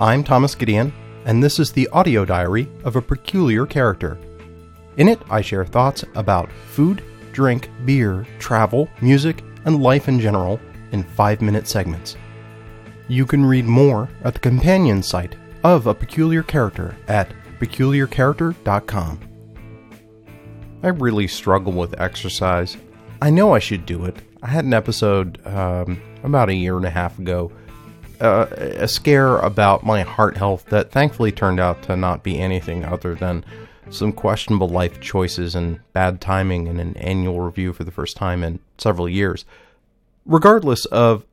I'm Thomas Gideon, and this is the audio diary of a peculiar character. In it, I share thoughts about food, drink, beer, travel, music, and life in general in five minute segments. You can read more at the companion site of A Peculiar Character at peculiarcharacter.com. I really struggle with exercise. I know I should do it. I had an episode um, about a year and a half ago, uh, a scare about my heart health that thankfully turned out to not be anything other than some questionable life choices and bad timing in an annual review for the first time in several years. Regardless of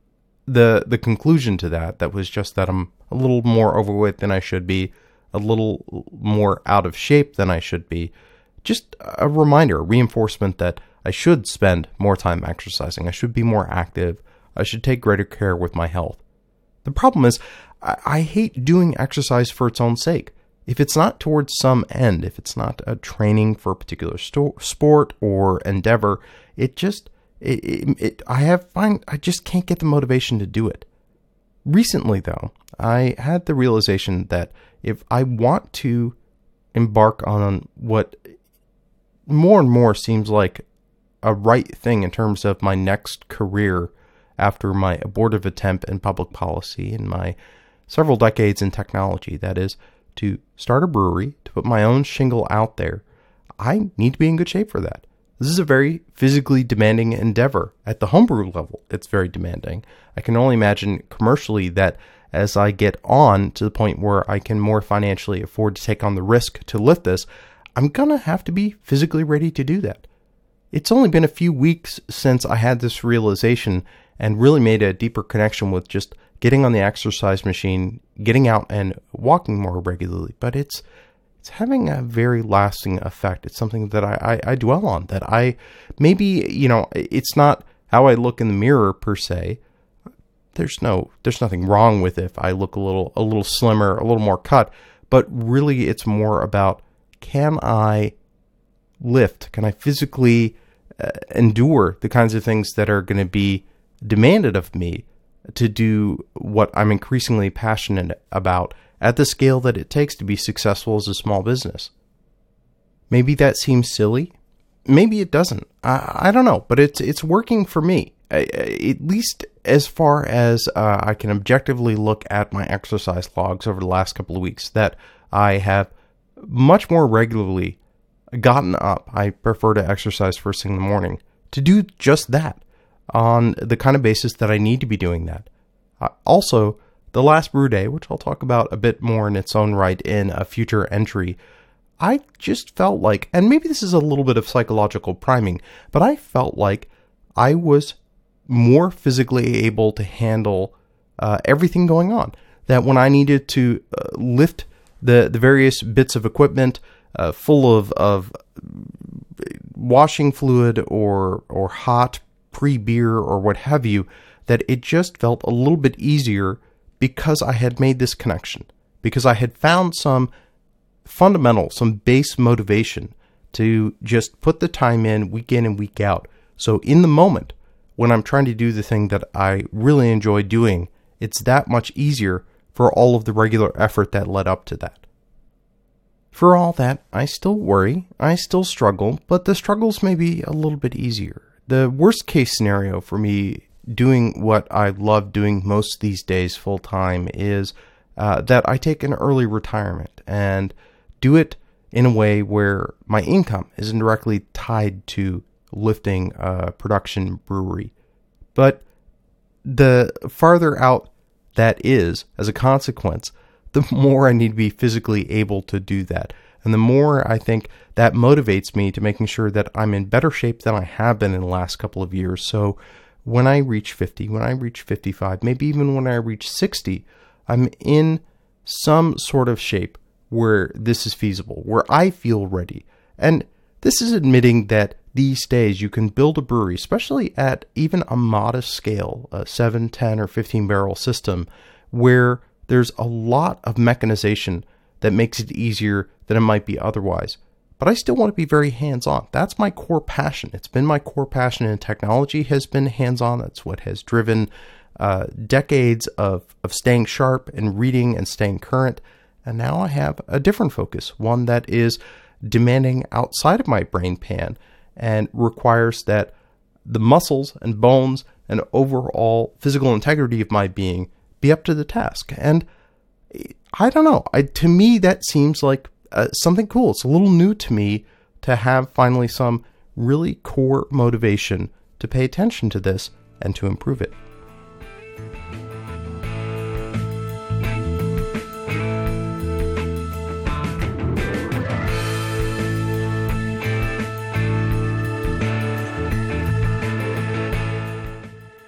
the the conclusion to that, that was just that I'm a little more overweight than I should be, a little more out of shape than I should be. Just a reminder, a reinforcement that I should spend more time exercising. I should be more active. I should take greater care with my health. The problem is, I, I hate doing exercise for its own sake if it's not towards some end, if it's not a training for a particular sto- sport or endeavor, it just it, it, it, I have find I just can't get the motivation to do it. Recently, though, I had the realization that if I want to embark on what more and more seems like a right thing in terms of my next career after my abortive attempt in public policy and my several decades in technology, that is, to start a brewery, to put my own shingle out there, I need to be in good shape for that. This is a very physically demanding endeavor. At the homebrew level, it's very demanding. I can only imagine commercially that as I get on to the point where I can more financially afford to take on the risk to lift this, I'm going to have to be physically ready to do that. It's only been a few weeks since I had this realization and really made a deeper connection with just getting on the exercise machine, getting out and walking more regularly. But it's it's having a very lasting effect. It's something that I, I, I dwell on. That I maybe you know it's not how I look in the mirror per se. There's no there's nothing wrong with if I look a little a little slimmer, a little more cut. But really, it's more about can I lift? Can I physically uh, endure the kinds of things that are going to be demanded of me to do what I'm increasingly passionate about at the scale that it takes to be successful as a small business. Maybe that seems silly. Maybe it doesn't. I, I don't know, but it's it's working for me. At least as far as uh, I can objectively look at my exercise logs over the last couple of weeks, that I have much more regularly gotten up. I prefer to exercise first thing in the morning to do just that on the kind of basis that I need to be doing that. Uh, also, the last brew day, which I'll talk about a bit more in its own right in a future entry, I just felt like, and maybe this is a little bit of psychological priming, but I felt like I was more physically able to handle uh, everything going on. That when I needed to uh, lift the, the various bits of equipment uh, full of, of washing fluid or, or hot pre beer or what have you, that it just felt a little bit easier because I had made this connection, because I had found some fundamental, some base motivation to just put the time in week in and week out. So in the moment, when I'm trying to do the thing that I really enjoy doing, it's that much easier for all of the regular effort that led up to that. For all that, I still worry, I still struggle, but the struggles may be a little bit easier the worst case scenario for me doing what I love doing most these days full time is uh, that I take an early retirement and do it in a way where my income isn't directly tied to lifting a production brewery. But the farther out that is, as a consequence, the more I need to be physically able to do that. And the more I think that motivates me to making sure that I'm in better shape than I have been in the last couple of years. So when I reach 50, when I reach 55, maybe even when I reach 60, I'm in some sort of shape where this is feasible, where I feel ready. And this is admitting that these days you can build a brewery, especially at even a modest scale, a 7, 10, or 15 barrel system, where there's a lot of mechanization that makes it easier than it might be otherwise. But I still want to be very hands on. That's my core passion. It's been my core passion and technology has been hands on. That's what has driven uh, decades of, of staying sharp and reading and staying current. And now I have a different focus, one that is demanding outside of my brain pan and requires that the muscles and bones and overall physical integrity of my being be up to the task. And I don't know. I, to me, that seems like uh, something cool. It's a little new to me to have finally some really core motivation to pay attention to this and to improve it.